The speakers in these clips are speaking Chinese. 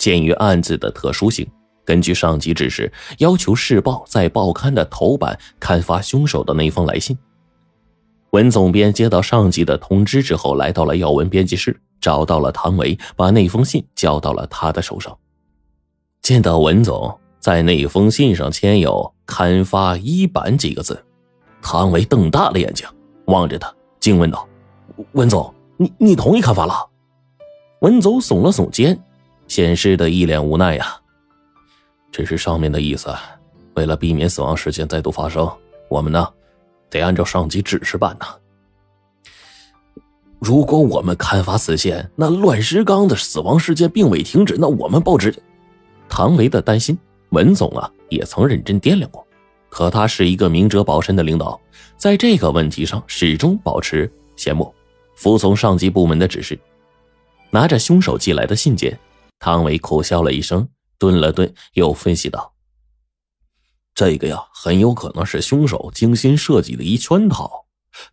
鉴于案子的特殊性，根据上级指示，要求《市报》在报刊的头版刊发凶手的那封来信。文总编接到上级的通知之后，来到了要闻编辑室，找到了唐维，把那封信交到了他的手上。见到文总，在那封信上签有“刊发一版”几个字，唐维瞪大了眼睛望着他，惊问道：“文总，你你同意刊发了？”文总耸了耸肩，显示的一脸无奈呀。这是上面的意思，为了避免死亡事件再度发生，我们呢，得按照上级指示办呐。如果我们刊发此线，那乱石刚的死亡事件并未停止，那我们报纸……唐维的担心，文总啊也曾认真掂量过，可他是一个明哲保身的领导，在这个问题上始终保持缄默，服从上级部门的指示。拿着凶手寄来的信件，汤唯苦笑了一声，顿了顿，又分析道：“这个呀，很有可能是凶手精心设计的一圈套，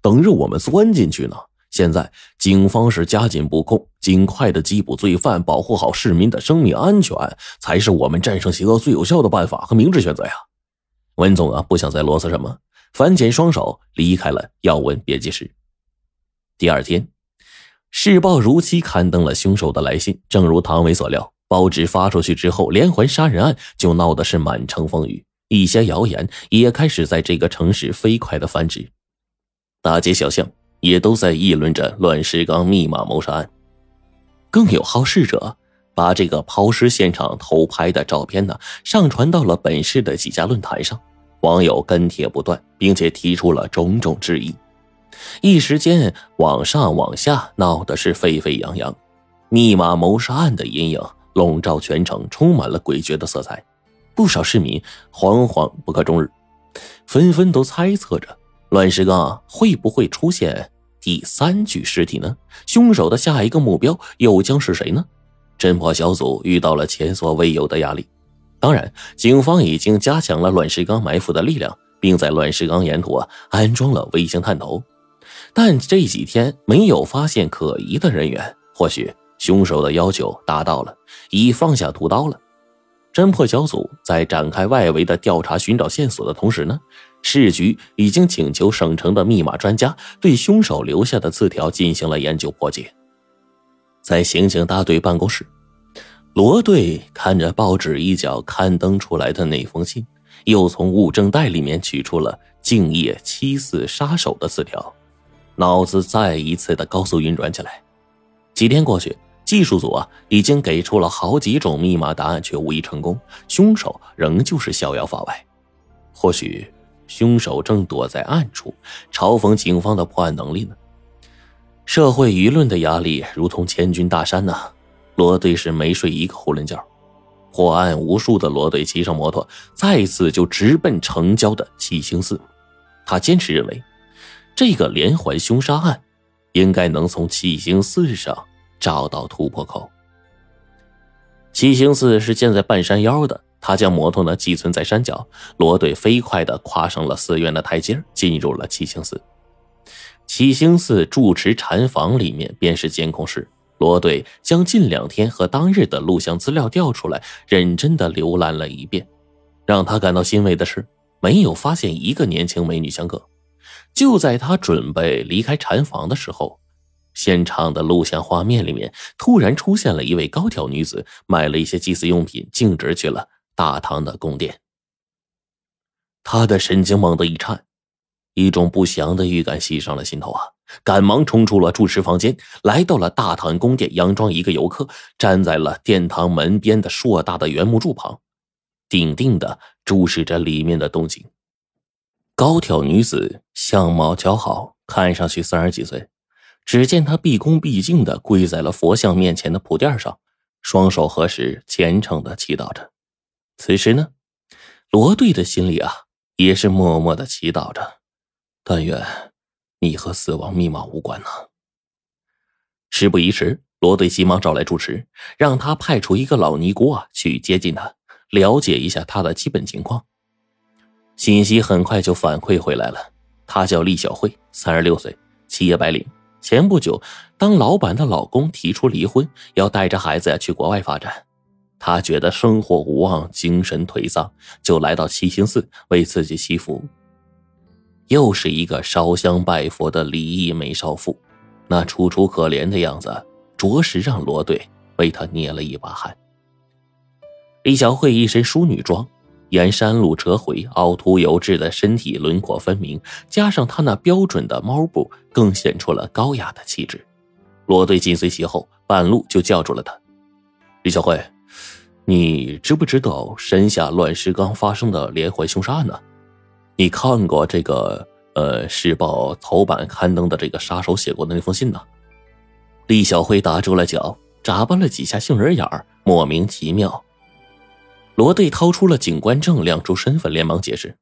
等着我们钻进去呢。现在警方是加紧布控，尽快的缉捕罪犯，保护好市民的生命安全，才是我们战胜邪恶最有效的办法和明智选择呀。”文总啊，不想再啰嗦什么，反剪双手离开了要闻编辑室。第二天。市报如期刊登了凶手的来信，正如唐伟所料，报纸发出去之后，连环杀人案就闹得是满城风雨，一些谣言也开始在这个城市飞快的繁殖，大街小巷也都在议论着乱石岗密码谋杀案，更有好事者把这个抛尸现场偷拍的照片呢上传到了本市的几家论坛上，网友跟帖不断，并且提出了种种质疑。一时间，往上往下闹的是沸沸扬扬，密码谋杀案的阴影笼罩全城，充满了诡谲的色彩。不少市民惶惶不可终日，纷纷都猜测着乱石岗会不会出现第三具尸体呢？凶手的下一个目标又将是谁呢？侦破小组遇到了前所未有的压力。当然，警方已经加强了乱石岗埋伏的力量，并在乱石岗沿途啊安装了卫星探头。但这几天没有发现可疑的人员，或许凶手的要求达到了，已放下屠刀了。侦破小组在展开外围的调查、寻找线索的同时呢，市局已经请求省城的密码专家对凶手留下的字条进行了研究破解。在刑警大队办公室，罗队看着报纸一角刊登出来的那封信，又从物证袋里面取出了“敬业七四杀手”的字条。脑子再一次的高速运转起来。几天过去，技术组啊已经给出了好几种密码答案，却无一成功。凶手仍旧是逍遥法外。或许，凶手正躲在暗处，嘲讽警方的破案能力呢？社会舆论的压力如同千钧大山呐。罗队是没睡一个囫囵觉。破案无数的罗队骑上摩托，再次就直奔城郊的七星寺。他坚持认为。这个连环凶杀案，应该能从七星寺上找到突破口。七星寺是建在半山腰的，他将摩托呢寄存在山脚，罗队飞快的跨上了寺院的台阶，进入了七星寺。七星寺住持禅房里面便是监控室，罗队将近两天和当日的录像资料调出来，认真的浏览了一遍。让他感到欣慰的是，没有发现一个年轻美女相克。就在他准备离开禅房的时候，现场的录像画面里面突然出现了一位高挑女子，买了一些祭祀用品，径直去了大唐的宫殿。他的神经猛地一颤，一种不祥的预感袭上了心头啊！赶忙冲出了住持房间，来到了大唐宫殿，佯装一个游客，站在了殿堂门边的硕大的圆木柱旁，定定的注视着里面的动静。高挑女子相貌姣好，看上去三十几岁。只见她毕恭毕敬的跪在了佛像面前的铺垫上，双手合十，虔诚的祈祷着。此时呢，罗队的心里啊，也是默默的祈祷着：但愿你和死亡密码无关呢。事不宜迟，罗队急忙找来住持，让他派出一个老尼姑啊去接近他，了解一下他的基本情况。信息很快就反馈回来了，她叫厉小慧，三十六岁，企业白领。前不久，当老板的老公提出离婚，要带着孩子呀去国外发展。他觉得生活无望，精神颓丧，就来到七星寺为自己祈福。又是一个烧香拜佛的离异美少妇，那楚楚可怜的样子，着实让罗队为她捏了一把汗。李小慧一身淑女装，沿山路折回，凹凸有致的身体轮廓分明，加上他那标准的猫步，更显出了高雅的气质。罗队紧随其后，半路就叫住了他：“李小慧。”你知不知道山下乱石岗发生的连环凶杀案呢？你看过这个呃《时报》头版刊登的这个杀手写过的那封信呢？李小辉打住了脚，眨巴了几下杏仁眼儿，莫名其妙。罗队掏出了警官证，亮出身份，连忙解释：“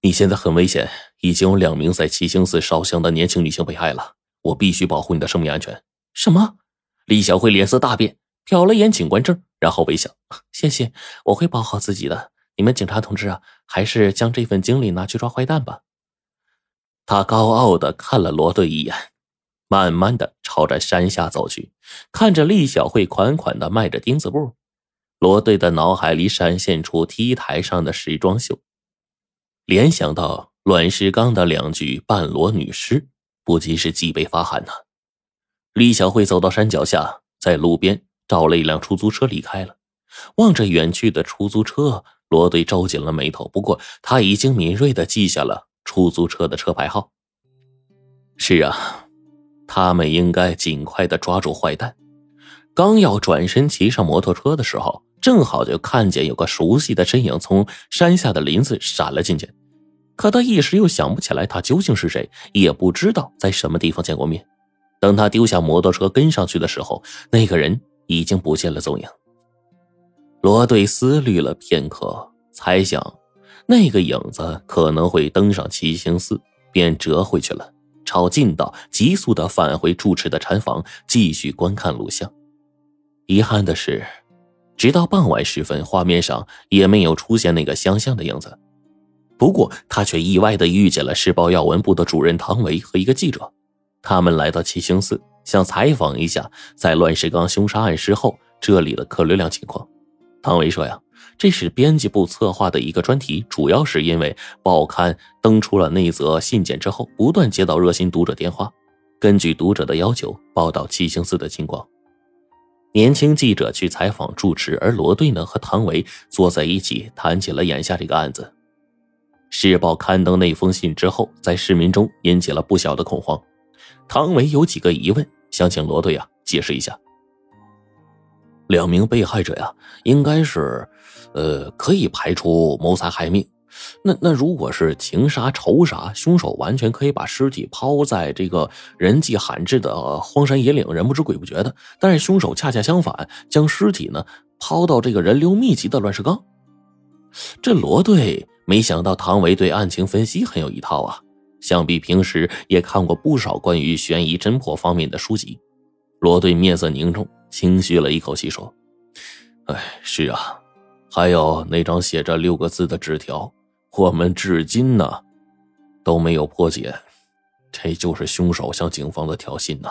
你现在很危险，已经有两名在七星寺烧香的年轻女性被害了，我必须保护你的生命安全。”什么？李小慧脸色大变。瞟了眼警官证，然后微笑：“ 谢谢，我会保好自己的。你们警察同志啊，还是将这份精力拿去抓坏蛋吧。”他高傲的看了罗队一眼，慢慢的朝着山下走去。看着厉小慧款款的迈着钉子步，罗队的脑海里闪现出 T 台上的时装秀，联想到阮世刚的两句半裸女尸，不禁是脊背发寒呐。李小慧走到山脚下，在路边。找了一辆出租车离开了，望着远去的出租车，罗队皱紧了眉头。不过他已经敏锐的记下了出租车的车牌号。是啊，他们应该尽快的抓住坏蛋。刚要转身骑上摩托车的时候，正好就看见有个熟悉的身影从山下的林子闪了进去。可他一时又想不起来他究竟是谁，也不知道在什么地方见过面。等他丢下摩托车跟上去的时候，那个人。已经不见了踪影。罗队思虑了片刻，猜想那个影子可能会登上七星寺，便折回去了，朝近道急速的返回住持的禅房，继续观看录像。遗憾的是，直到傍晚时分，画面上也没有出现那个相像的影子。不过，他却意外的遇见了《时报》要闻部的主任唐维和一个记者，他们来到七星寺。想采访一下，在乱石岗凶杀案事后，这里的客流量情况。唐维说：“呀，这是编辑部策划的一个专题，主要是因为报刊登出了那则信件之后，不断接到热心读者电话，根据读者的要求报道七星寺的情况。年轻记者去采访住持，而罗队呢和唐维坐在一起谈起了眼下这个案子。市报刊登那封信之后，在市民中引起了不小的恐慌。”唐维有几个疑问，想请罗队啊解释一下。两名被害者呀，应该是，呃，可以排除谋财害命。那那如果是情杀、仇杀，凶手完全可以把尸体抛在这个人迹罕至的荒山野岭，人不知鬼不觉的。但是凶手恰恰相反，将尸体呢抛到这个人流密集的乱石岗。这罗队没想到唐维对案情分析很有一套啊。想必平时也看过不少关于悬疑侦破方面的书籍。罗队面色凝重，轻吁了一口气说：“哎，是啊，还有那张写着六个字的纸条，我们至今呢都没有破解，这就是凶手向警方的挑衅呢。”